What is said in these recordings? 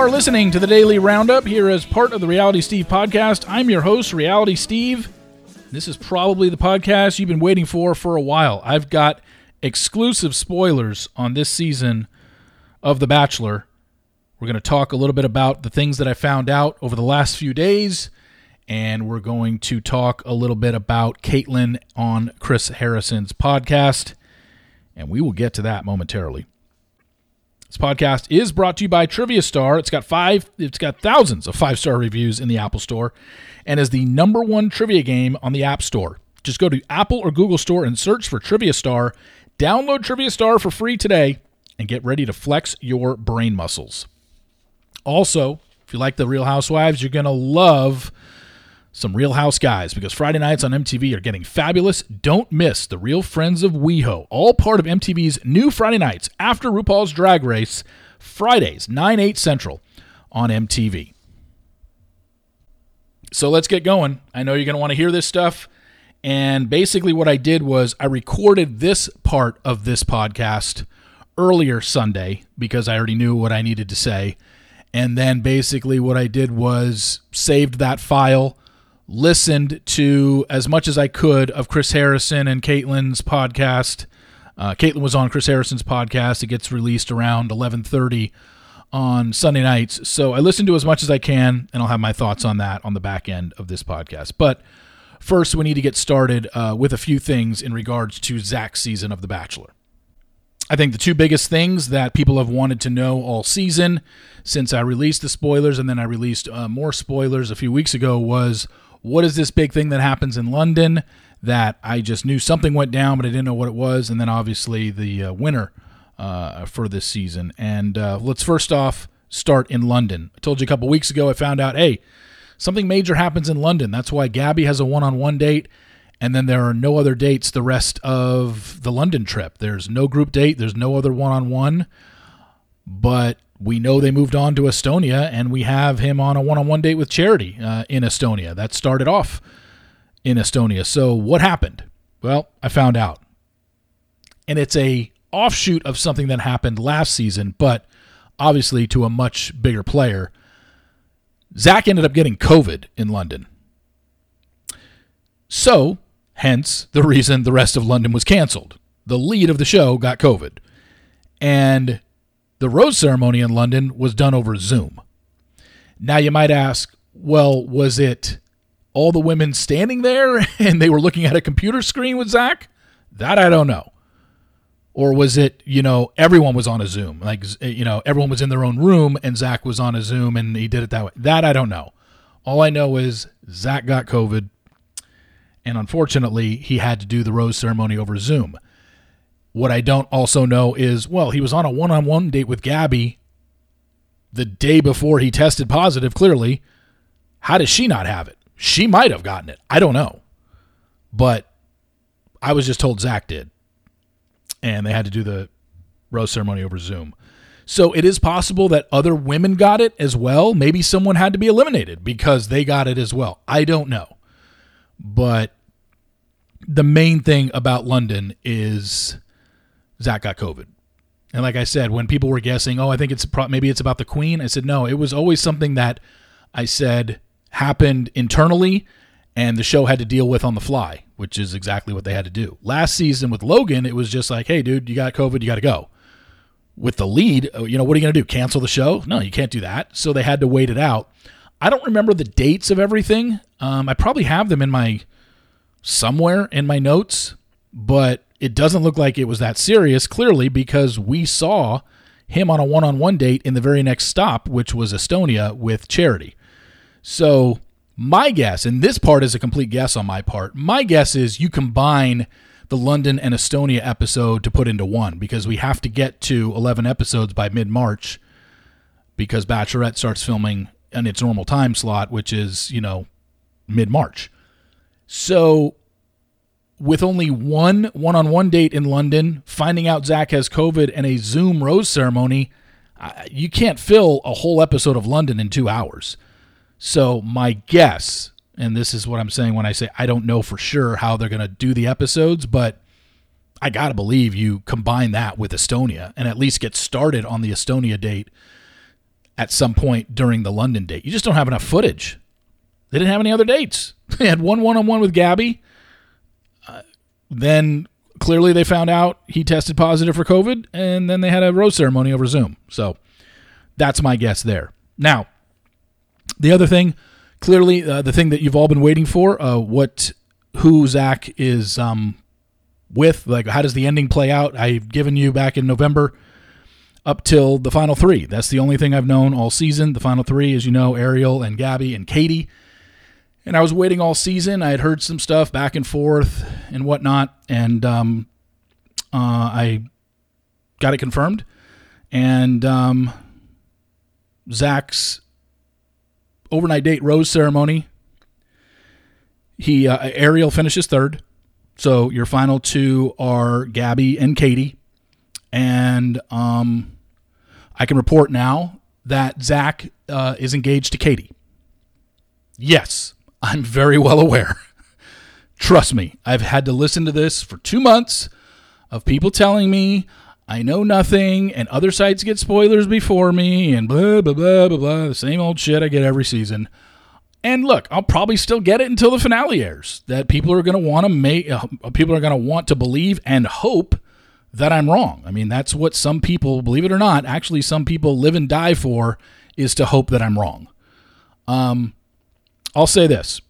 Are listening to the Daily Roundup here as part of the Reality Steve podcast. I'm your host, Reality Steve. This is probably the podcast you've been waiting for for a while. I've got exclusive spoilers on this season of The Bachelor. We're going to talk a little bit about the things that I found out over the last few days, and we're going to talk a little bit about Kaitlyn on Chris Harrison's podcast, and we will get to that momentarily. This podcast is brought to you by Trivia Star. It's got five, it's got thousands of five star reviews in the Apple Store, and is the number one trivia game on the App Store. Just go to Apple or Google Store and search for Trivia Star. Download Trivia Star for free today, and get ready to flex your brain muscles. Also, if you like the Real Housewives, you're gonna love some Real House guys because Friday nights on MTV are getting fabulous. Don't miss the Real Friends of WeHo, all part of MTV's new Friday nights after RuPaul's Drag Race, Fridays, 9, 8 Central on MTV. So let's get going. I know you're going to want to hear this stuff. And basically, what I did was I recorded this part of this podcast earlier Sunday because I already knew what I needed to say. And then basically, what I did was saved that file listened to as much as I could of Chris Harrison and Kaitlyn's podcast. Uh, Kaitlyn was on Chris Harrison's podcast. It gets released around 11:30 on Sunday nights. So I listened to as much as I can, and I'll have my thoughts on that on the back end of this podcast. But first, we need to get started uh, with a few things in regards to Zach's season of The Bachelor. I think the two biggest things that people have wanted to know all season since I released the spoilers and then I released uh, more spoilers a few weeks ago was what is this big thing that happens in London that I just knew something went down, but I didn't know what it was? And then obviously the uh, winner uh, for this season. And uh, let's first off start in London. I told you a couple weeks ago I found out, hey, something major happens in London. That's why Gabby has a one on one date. And then there are no other dates the rest of the London trip. There's no group date, there's no other one on one. But we know they moved on to Estonia, and we have him on a one-on-one date with Charity uh, in Estonia. That started off in Estonia. So what happened? Well, I found out, and it's a offshoot of something that happened last season, but obviously to a much bigger player. Zach ended up getting COVID in London. So, hence the reason the rest of London was canceled. The lead of the show got COVID. And the rose ceremony in London was done over Zoom. Now you might ask, well, was it all the women standing there and they were looking at a computer screen with Zach? That I don't know. Or was it, you know, everyone was on a Zoom? Like, you know, everyone was in their own room and Zach was on a Zoom and he did it that way. That I don't know. All I know is Zach got COVID and unfortunately he had to do the rose ceremony over Zoom. What I don't also know is, well, he was on a one on one date with Gabby the day before he tested positive, clearly. How does she not have it? She might have gotten it. I don't know. But I was just told Zach did. And they had to do the rose ceremony over Zoom. So it is possible that other women got it as well. Maybe someone had to be eliminated because they got it as well. I don't know. But the main thing about London is Zach got COVID. And like I said, when people were guessing, oh, I think it's pro- maybe it's about the Queen, I said no. It was always something that I said happened internally, and the show had to deal with on the fly, which is exactly what they had to do. Last season with Logan, it was just like, hey, dude, you got COVID, you got to go. With the lead, uh, you know, what are you going to do? Cancel the show? No, you can't do that. So they had to wait it out. I don't remember the dates of everything. Um, I probably have them in my somewhere in my notes, but it doesn't look like it was that serious, clearly, because we saw him on a one on one date in the very next stop, which was Estonia with Charity. So, my guess, and this part is a complete guess on my part, my guess is you combine the London and Estonia episode to put into one because we have to get to 11 episodes by mid March because Bachelorette starts filming in its normal time slot, which is, you know, mid March. So with only one one on one date in London, finding out Zach has COVID, and a Zoom rose ceremony, you can't fill a whole episode of London in two hours. So, my guess, and this is what I'm saying when I say I don't know for sure how they're going to do the episodes, but I got to believe you combine that with Estonia and at least get started on the Estonia date at some point during the London date. You just don't have enough footage. They didn't have any other dates. They had one one on one with Gabby. Then clearly they found out he tested positive for COVID, and then they had a rose ceremony over Zoom. So that's my guess there. Now, the other thing, clearly, uh, the thing that you've all been waiting for, uh, what who Zach is um, with, like how does the ending play out? I've given you back in November up till the final three. That's the only thing I've known all season. The final three, as you know, Ariel and Gabby and Katie. And I was waiting all season. I had heard some stuff back and forth and whatnot, and um, uh, I got it confirmed. And um, Zach's overnight date rose ceremony. He uh, Ariel finishes third, so your final two are Gabby and Katie, and um, I can report now that Zach uh, is engaged to Katie. Yes, I'm very well aware. Trust me, I've had to listen to this for two months of people telling me I know nothing and other sites get spoilers before me and blah, blah, blah, blah, blah. The same old shit I get every season. And look, I'll probably still get it until the finale airs. That people are going to want to make, uh, people are going to want to believe and hope that I'm wrong. I mean, that's what some people, believe it or not, actually some people live and die for is to hope that I'm wrong. Um, I'll say this.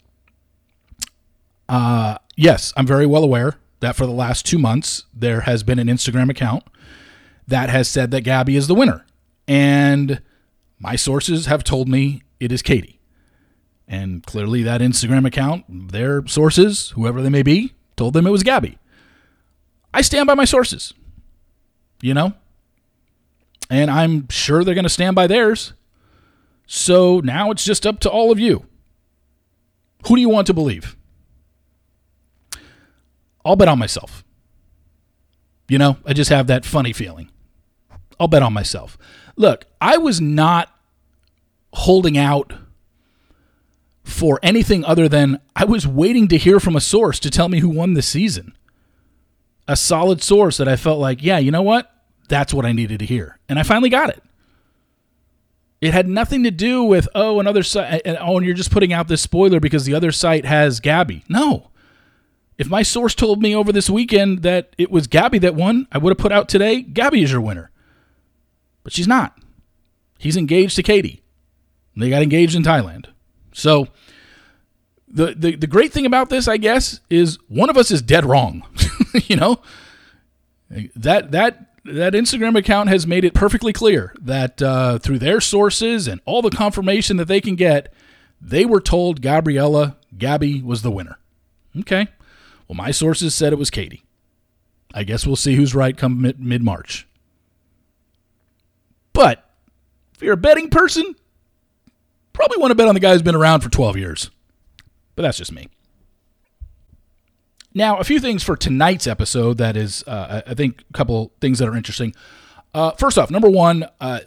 Uh, yes, I'm very well aware that for the last two months there has been an Instagram account that has said that Gabby is the winner, and my sources have told me it is Katie. And clearly, that Instagram account, their sources, whoever they may be, told them it was Gabby. I stand by my sources, you know? And I'm sure they're going to stand by theirs. So now it's just up to all of you. Who do you want to believe? I'll bet on myself. You know, I just have that funny feeling. I'll bet on myself. Look, I was not holding out for anything other than I was waiting to hear from a source to tell me who won the season. A solid source that I felt like, yeah, you know what? That's what I needed to hear. And I finally got it. It had nothing to do with, oh, another site, oh, and you're just putting out this spoiler because the other site has Gabby. No. If my source told me over this weekend that it was Gabby that won, I would have put out today, Gabby is your winner. But she's not. He's engaged to Katie. They got engaged in Thailand. So the, the, the great thing about this, I guess, is one of us is dead wrong. you know? That that that Instagram account has made it perfectly clear that uh, through their sources and all the confirmation that they can get, they were told Gabriella, Gabby was the winner. Okay. Well, my sources said it was Katie. I guess we'll see who's right come mid March. But if you're a betting person, probably want to bet on the guy who's been around for 12 years. But that's just me. Now, a few things for tonight's episode that is, uh, I think, a couple things that are interesting. Uh, first off, number one, uh,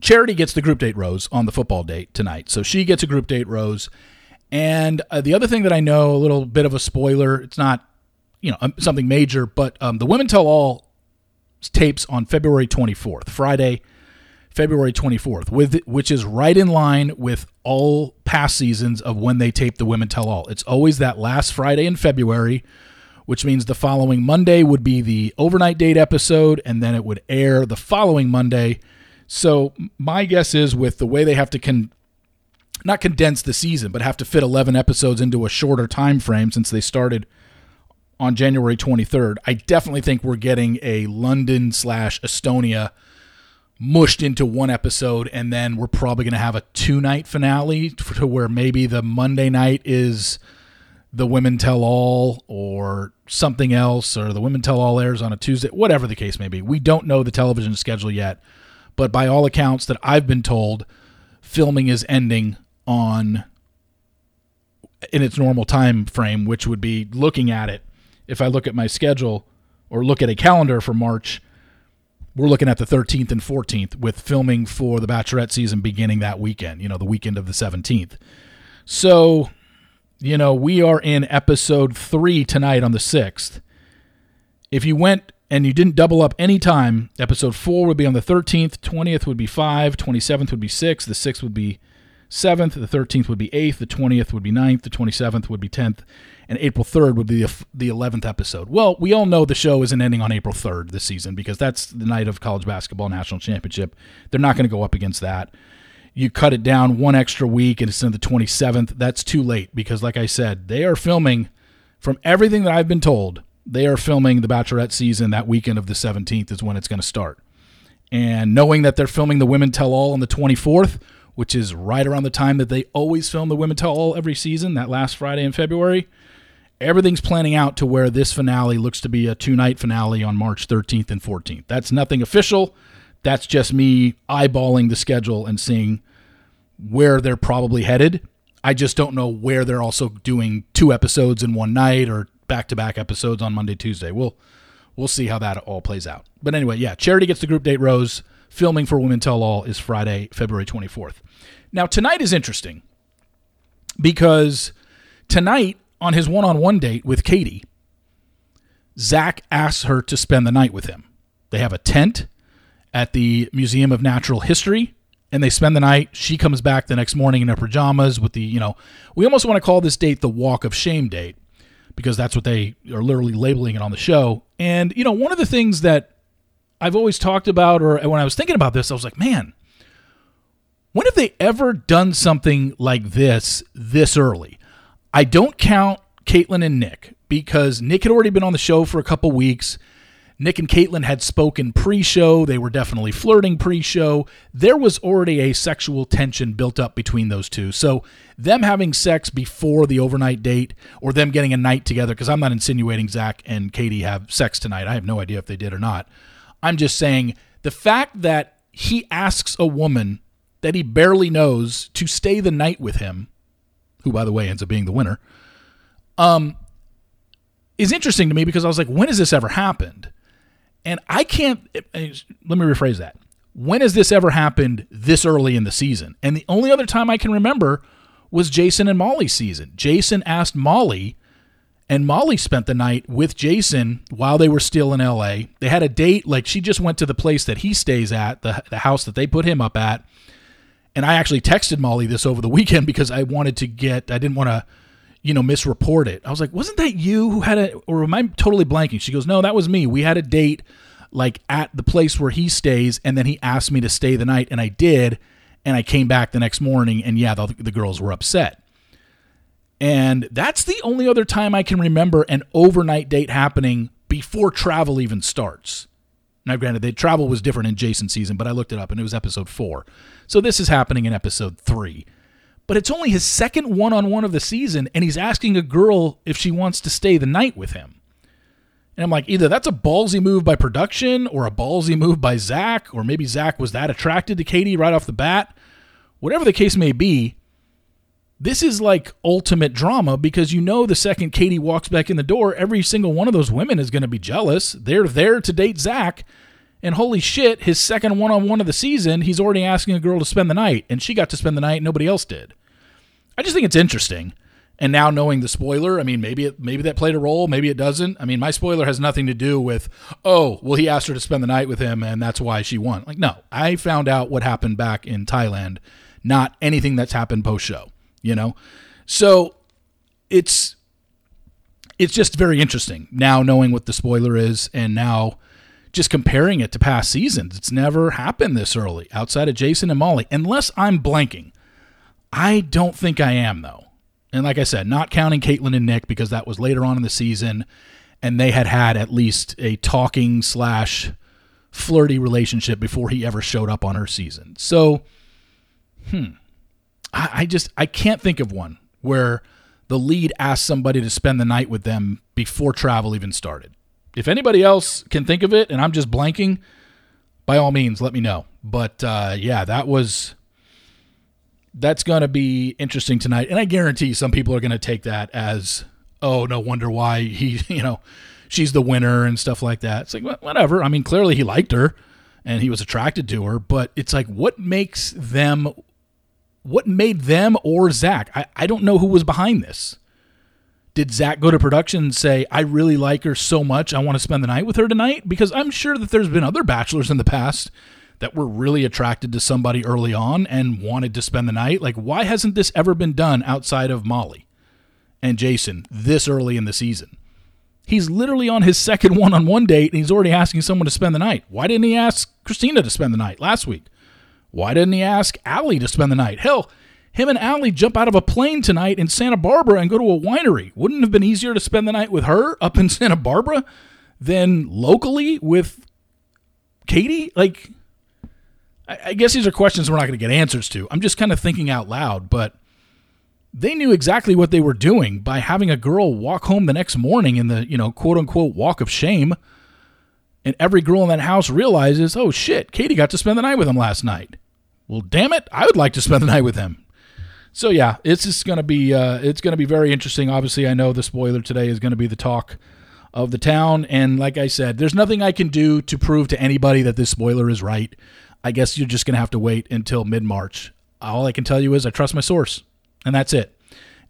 Charity gets the group date rose on the football date tonight. So she gets a group date rose. And uh, the other thing that I know, a little bit of a spoiler, it's not, you know, um, something major, but um, the Women Tell All tapes on February 24th, Friday, February 24th, with which is right in line with all past seasons of when they tape the Women Tell All. It's always that last Friday in February, which means the following Monday would be the overnight date episode, and then it would air the following Monday. So my guess is with the way they have to con- not condense the season, but have to fit 11 episodes into a shorter time frame since they started on January 23rd. I definitely think we're getting a London slash Estonia mushed into one episode, and then we're probably going to have a two night finale to where maybe the Monday night is the Women Tell All or something else, or the Women Tell All airs on a Tuesday, whatever the case may be. We don't know the television schedule yet, but by all accounts that I've been told, filming is ending on in its normal time frame, which would be looking at it. If I look at my schedule or look at a calendar for March, we're looking at the 13th and 14th with filming for the Bachelorette season beginning that weekend, you know, the weekend of the 17th. So, you know, we are in episode three tonight on the 6th. If you went and you didn't double up any time, episode 4 would be on the 13th, 20th would be 5, 27th would be 6, the 6th would be 7th, the 13th would be 8th, the 20th would be 9th, the 27th would be 10th, and April 3rd would be the, the 11th episode. Well, we all know the show isn't ending on April 3rd this season because that's the night of college basketball national championship. They're not going to go up against that. You cut it down one extra week and it's the 27th. That's too late because, like I said, they are filming, from everything that I've been told, they are filming the Bachelorette season that weekend of the 17th is when it's going to start. And knowing that they're filming the Women Tell All on the 24th, which is right around the time that they always film the Women Tell All every season, that last Friday in February, everything's planning out to where this finale looks to be a two night finale on March 13th and 14th. That's nothing official. That's just me eyeballing the schedule and seeing where they're probably headed. I just don't know where they're also doing two episodes in one night or back to back episodes on Monday, Tuesday. We'll we'll see how that all plays out. But anyway, yeah, Charity gets the group date rose. Filming for Women Tell All is Friday, February 24th. Now tonight is interesting because tonight on his one on one date with Katie, Zach asks her to spend the night with him. They have a tent at the Museum of Natural History and they spend the night. She comes back the next morning in her pajamas with the, you know, we almost want to call this date the walk of shame date because that's what they are literally labeling it on the show. And, you know, one of the things that I've always talked about, or when I was thinking about this, I was like, man, when have they ever done something like this this early? I don't count Kaitlyn and Nick because Nick had already been on the show for a couple weeks. Nick and Kaitlyn had spoken pre show. They were definitely flirting pre show. There was already a sexual tension built up between those two. So, them having sex before the overnight date or them getting a night together, because I'm not insinuating Zach and Katie have sex tonight. I have no idea if they did or not. I'm just saying the fact that he asks a woman that he barely knows to stay the night with him, who, by the way, ends up being the winner, um, is interesting to me because I was like, when has this ever happened? And I can't, eh, eh, let me rephrase that. When has this ever happened this early in the season? And the only other time I can remember was Jason and Molly's season. Jason asked Molly, and Molly spent the night with Jason while they were still in LA. They had a date, like she just went to the place that he stays at, the, the house that they put him up at. And I actually texted Molly this over the weekend because I wanted to get, I didn't want to you know, misreport it. I was like, wasn't that you who had a, or am I totally blanking? She goes, no, that was me. We had a date like at the place where he stays, and then he asked me to stay the night, and I did. And I came back the next morning, and yeah, the, the girls were upset. And that's the only other time I can remember an overnight date happening before travel even starts. Now, granted, the travel was different in Jason's season, but I looked it up and it was episode four. So this is happening in episode three but it's only his second one on one of the season, and he's asking a girl if she wants to stay the night with him. And I'm like, either that's a ballsy move by production or a ballsy move by Zach, or maybe Zach was that attracted to Katie right off the bat. Whatever the case may be, this is like ultimate drama because you know the second Katie walks back in the door, every single one of those women is going to be jealous. They're there to date Zach. And holy shit, his second one on one of the season, he's already asking a girl to spend the night, and she got to spend the night, nobody else did. I just think it's interesting. And now knowing the spoiler, I mean, maybe it, maybe that played a role, maybe it doesn't. I mean, my spoiler has nothing to do with, oh, well, he asked her to spend the night with him, and that's why she won. Like, no, I found out what happened back in Thailand, not anything that's happened post show. You know, so it's it's just very interesting now knowing what the spoiler is, and now just comparing it to past seasons, it's never happened this early outside of Jason and Molly, unless I'm blanking. I don't think I am, though. And like I said, not counting Kaitlyn and Nick because that was later on in the season, and they had had at least a talking slash flirty relationship before he ever showed up on her season. So, hmm, I, I just I can't think of one where the lead asked somebody to spend the night with them before travel even started. If anybody else can think of it and I'm just blanking, by all means, let me know. But uh, yeah, that was that's going to be interesting tonight, and I guarantee some people are going to take that as, oh, no wonder why he, you know, she's the winner and stuff like that. It's like whatever. I mean, clearly he liked her and he was attracted to her, but it's like what makes them, what made them or Zach? I, I don't know who was behind this Did Zach go to production and say, I really like her so much, I want to spend the night with her tonight? Because I'm sure that there's been other bachelors in the past that were really attracted to somebody early on and wanted to spend the night. Like, why hasn't this ever been done outside of Molly and Jason this early in the season? He's literally on his second one on one date and he's already asking someone to spend the night. Why didn't he ask Christina to spend the night last week? Why didn't he ask Allie to spend the night? Hell, him and Allie jump out of a plane tonight in Santa Barbara and go to a winery. Wouldn't it have been easier to spend the night with her up in Santa Barbara than locally with Katie? Like, I guess these are questions we're not going to get answers to. I'm just kind of thinking out loud, but they knew exactly what they were doing by having a girl walk home the next morning in the, you know, quote unquote walk of shame. And every girl in that house realizes, oh shit, Katie got to spend the night with him last night. Well, damn it, I would like to spend the night with him. So yeah, it's just gonna be uh, it's gonna be very interesting. Obviously, I know the spoiler today is gonna be the talk of the town, and like I said, there's nothing I can do to prove to anybody that this spoiler is right. I guess you're just gonna have to wait until mid March. All I can tell you is I trust my source, and that's it.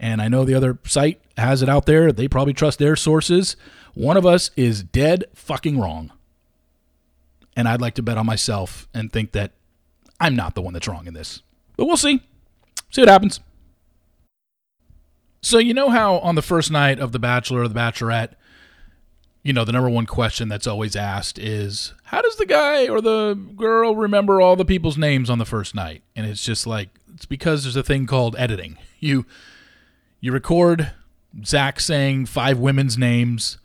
And I know the other site has it out there. They probably trust their sources. One of us is dead fucking wrong. And I'd like to bet on myself and think that I'm not the one that's wrong in this. But we'll see. See what happens. So you know how on the first night of The Bachelor or The Bachelorette, you know, the number one question that's always asked is how does the guy or the girl remember all the people's names on the first night? And it's just like it's because there's a thing called editing. You you record Zach saying five women's names,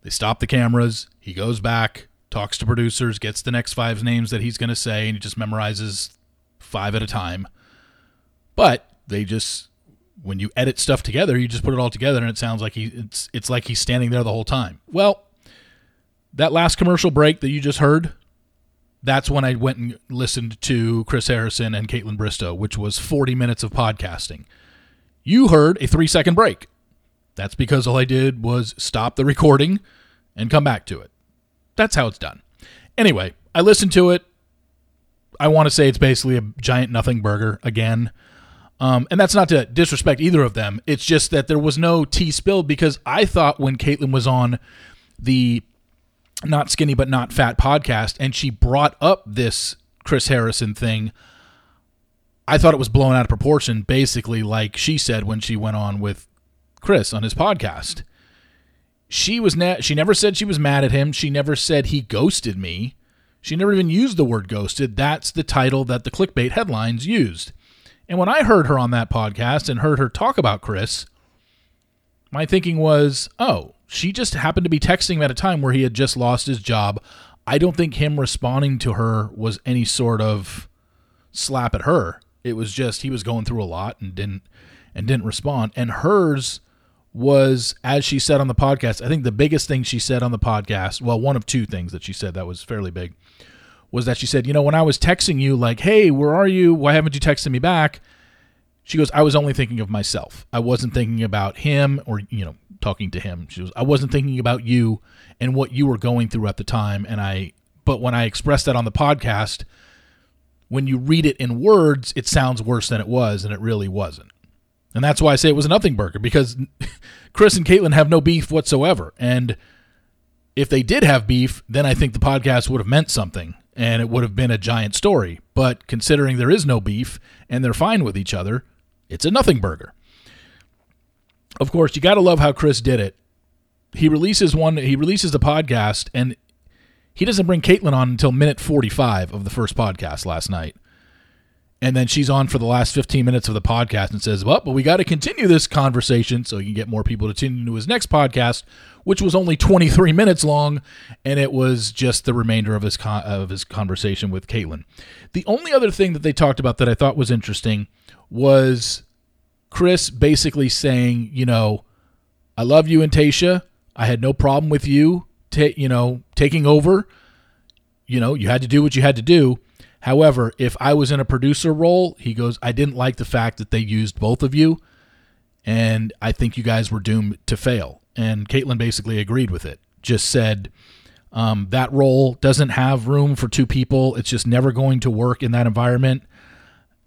they stop the cameras, he goes back, talks to producers, gets the next five names that he's gonna say, and he just memorizes five at a time. But they just when you edit stuff together, you just put it all together and it sounds like he it's it's like he's standing there the whole time. Well, that last commercial break that you just heard, that's when I went and listened to Chris Harrison and Kaitlyn Bristowe, which was 40 minutes of podcasting. You heard a three second break. That's because all I did was stop the recording and come back to it. That's how it's done. Anyway, I listened to it. I want to say it's basically a giant nothing burger again. Um, and that's not to disrespect either of them. It's just that there was no tea spilled because I thought when Kaitlyn was on the Not Skinny But Not Fat podcast and she brought up this Chris Harrison thing, I thought it was blown out of proportion, basically, like she said when she went on with Chris on his podcast. She was ne- she never said she was mad at him. She never said he ghosted me. She never even used the word ghosted. That's the title that the clickbait headlines used. And when I heard her on that podcast and heard her talk about Chris, my thinking was, oh, she just happened to be texting him at a time where he had just lost his job. I don't think him responding to her was any sort of slap at her. It was just he was going through a lot and didn't and didn't respond. And hers was, as she said on the podcast, I think the biggest thing she said on the podcast, well, one of two things that she said that was fairly big, was that she said, you know, when I was texting you, like, hey, where are you? Why haven't you texted me back? She goes, I was only thinking of myself. I wasn't thinking about him or, you know, talking to him. She goes, I wasn't thinking about you and what you were going through at the time. And I, but when I expressed that on the podcast, when you read it in words, it sounds worse than it was, and it really wasn't. And that's why I say it was a nothing burger because Chris and Kaitlyn have no beef whatsoever. And if they did have beef, then I think the podcast would have meant something and it would have been a giant story. But considering there is no beef and they're fine with each other, it's a nothing burger. Of course, you got to love how Chris did it. He releases one he releases the podcast and he doesn't bring Kaitlyn on until minute 45 of the first podcast last night. And then she's on for the last 15 minutes of the podcast and says, Well, but we got to continue this conversation so you can get more people to tune into his next podcast, which was only 23 minutes long. And it was just the remainder of his, con- of his conversation with Kaitlyn. The only other thing that they talked about that I thought was interesting was Chris basically saying, You know, I love you and Tayshia. I had no problem with you ta- you know, taking over. You know, you had to do what you had to do. However, if I was in a producer role, he goes, I didn't like the fact that they used both of you, and I think you guys were doomed to fail. And Kaitlyn basically agreed with it. Just said um, that role doesn't have room for two people. It's just never going to work in that environment.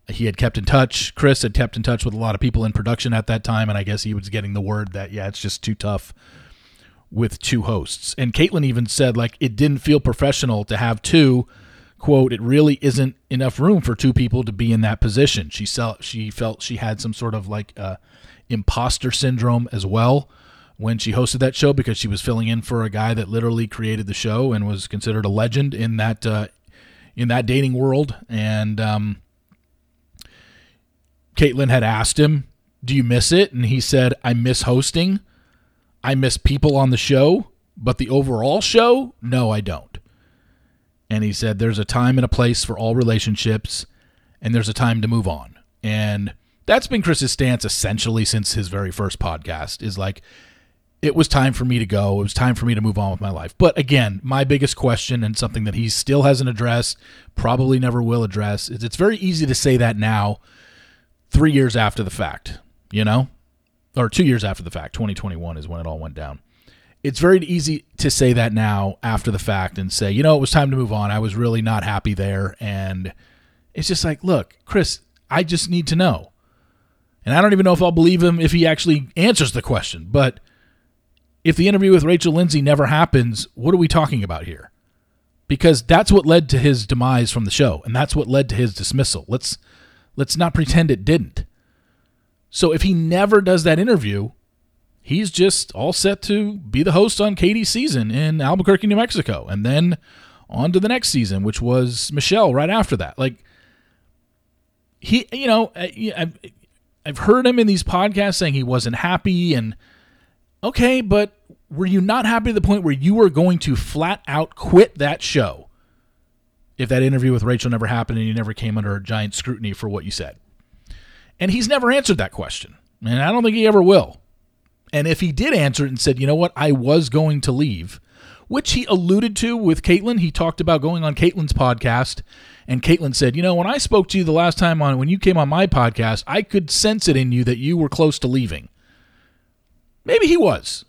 he had kept in touch. Chris had kept in touch with a lot of people in production at that time, and I guess he was getting the word that yeah, it's just too tough with two hosts. And Kaitlyn even said like it didn't feel professional to have two. "Quote: It really isn't enough room for two people to be in that position." She felt she felt she had some sort of like uh, imposter syndrome as well when she hosted that show because she was filling in for a guy that literally created the show and was considered a legend in that uh, in that dating world. And um, Kaitlyn had asked him, Do you miss it? And he said, I miss hosting. I miss people on the show, but the overall show, no, I don't. And he said, There's a time and a place for all relationships, and there's a time to move on. And that's been Chris's stance essentially since his very first podcast is like, it was time for me to go. It was time for me to move on with my life. But again, my biggest question and something that he still hasn't addressed, probably never will address, is it's very easy to say that now three years after the fact, you know, or two years after the fact. 2021 is when it all went down. It's very easy to say that now after the fact and say, you know, it was time to move on. I was really not happy there. And it's just like, look, Chris, I just need to know. And I don't even know if I'll believe him if he actually answers the question. But if the interview with Rachel Lindsay never happens, what are we talking about here? Because that's what led to his demise from the show, and that's what led to his dismissal. Let's Let's not pretend it didn't. So if he never does that interview, he's just all set to be the host on Katie's season in Albuquerque, New Mexico, and then on to the next season, which was Michelle right after that. Like he, you know, I've, heard him in these podcasts saying he wasn't happy, and okay, but were you not happy to the point where you were going to flat out quit that show if that interview with Rachel never happened and you never came under giant scrutiny for what you said? And he's never answered that question. And I don't think he ever will. And if he did answer it and said, you know what, I was going to leave, which he alluded to with Kaitlyn, he talked about going on Kaitlyn's podcast. And Kaitlyn said, you know, when I spoke to you the last time on, when you came on my podcast, I could sense it in you that you were close to leaving. Maybe he was.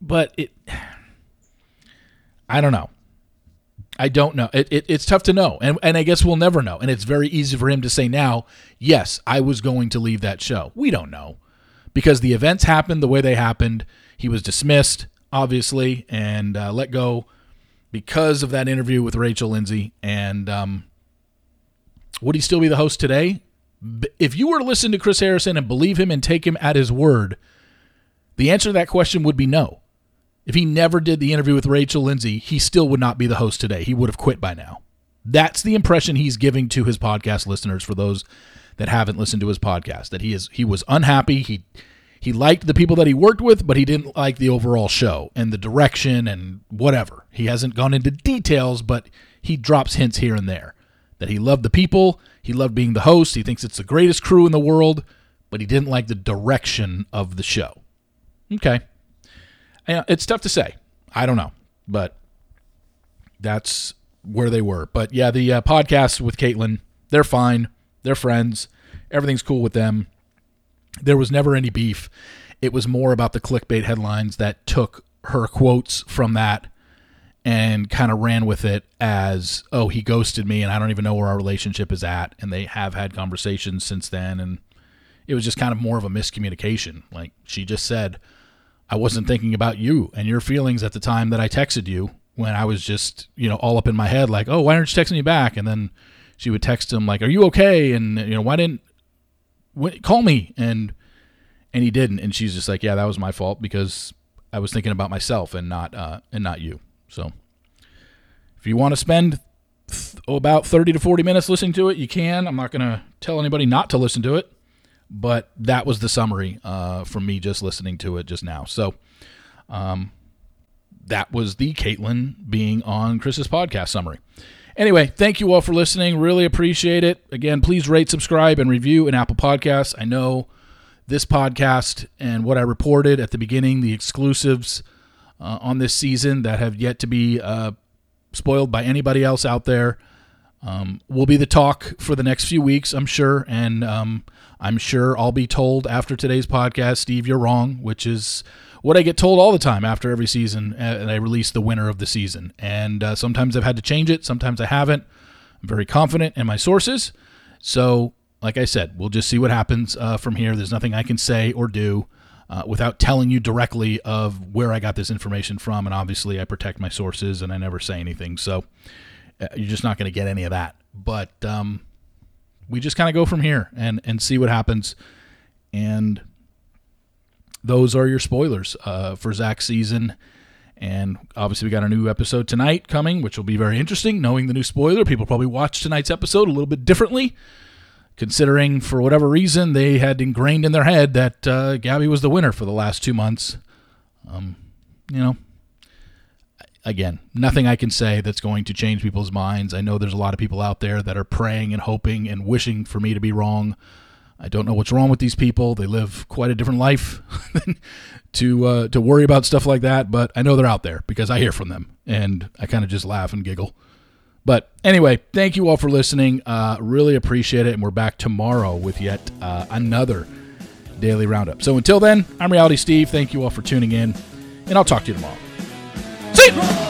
But it, I don't know. I don't know. It, it, it's tough to know. And, and I guess we'll never know. And it's very easy for him to say now, yes, I was going to leave that show. We don't know because the events happened the way they happened. He was dismissed, obviously, and uh, let go because of that interview with Rachel Lindsay. And um, would he still be the host today? If you were to listen to Chris Harrison and believe him and take him at his word, the answer to that question would be no. If he never did the interview with Rachel Lindsay, he still would not be the host today. He would have quit by now. That's the impression he's giving to his podcast listeners for those that haven't listened to his podcast. That he is he was unhappy. He he liked the people that he worked with, but he didn't like the overall show and the direction and whatever. He hasn't gone into details, but he drops hints here and there. That he loved the people, he loved being the host, he thinks it's the greatest crew in the world, but he didn't like the direction of the show. Okay. It's tough to say. I don't know, but that's where they were. But yeah, the uh, podcast with Kaitlyn, they're fine. They're friends. Everything's cool with them. There was never any beef. It was more about the clickbait headlines that took her quotes from that and kind of ran with it as, oh, he ghosted me and I don't even know where our relationship is at. And they have had conversations since then. And it was just kind of more of a miscommunication. Like she just said, I wasn't thinking about you and your feelings at the time that I texted you when I was just, you know, all up in my head, like, oh, why aren't you texting me back? And then she would text him like, are you okay? And, you know, why didn't, call me? And, and he didn't. And she's just like, yeah, that was my fault because I was thinking about myself and not, uh, and not you. So if you want to spend th- about 30 to 40 minutes listening to it, you can. I'm not going to tell anybody not to listen to it. But that was the summary uh, from me just listening to it just now. So um, that was the Kaitlyn being on Chris's podcast summary. Anyway, thank you all for listening. Really appreciate it. Again, please rate, subscribe, and review in Apple Podcasts. I know this podcast and what I reported at the beginning, the exclusives uh, on this season that have yet to be uh, spoiled by anybody else out there, um, will be the talk for the next few weeks, I'm sure. And um, I'm sure I'll be told after today's podcast, Steve, you're wrong, which is what I get told all the time after every season, and I release the winner of the season. And uh, sometimes I've had to change it, sometimes I haven't. I'm very confident in my sources, So, like I said, we'll just see what happens uh, from here. There's nothing I can say or do uh, without telling you directly of where I got this information from. And obviously, I protect my sources and I never say anything. So, uh, you're just not going to get any of that. But um, we just kind of go from here and, and see what happens. And those are your spoilers uh, for Zach's season. And obviously, we got a new episode tonight coming, which will be very interesting. Knowing the new spoiler, people probably watch tonight's episode a little bit differently, considering for whatever reason they had ingrained in their head that uh, Gabby was the winner for the last two months. Um, you know, again, nothing I can say that's going to change people's minds. I know there's a lot of people out there that are praying and hoping and wishing for me to be wrong. I don't know what's wrong with these people. They live quite a different life to uh, to worry about stuff like that. But I know they're out there because I hear from them, and I kind of just laugh and giggle. But anyway, thank you all for listening. Uh, really appreciate it, and we're back tomorrow with yet uh, another daily roundup. So until then, I'm Reality Steve. Thank you all for tuning in, and I'll talk to you tomorrow. See you.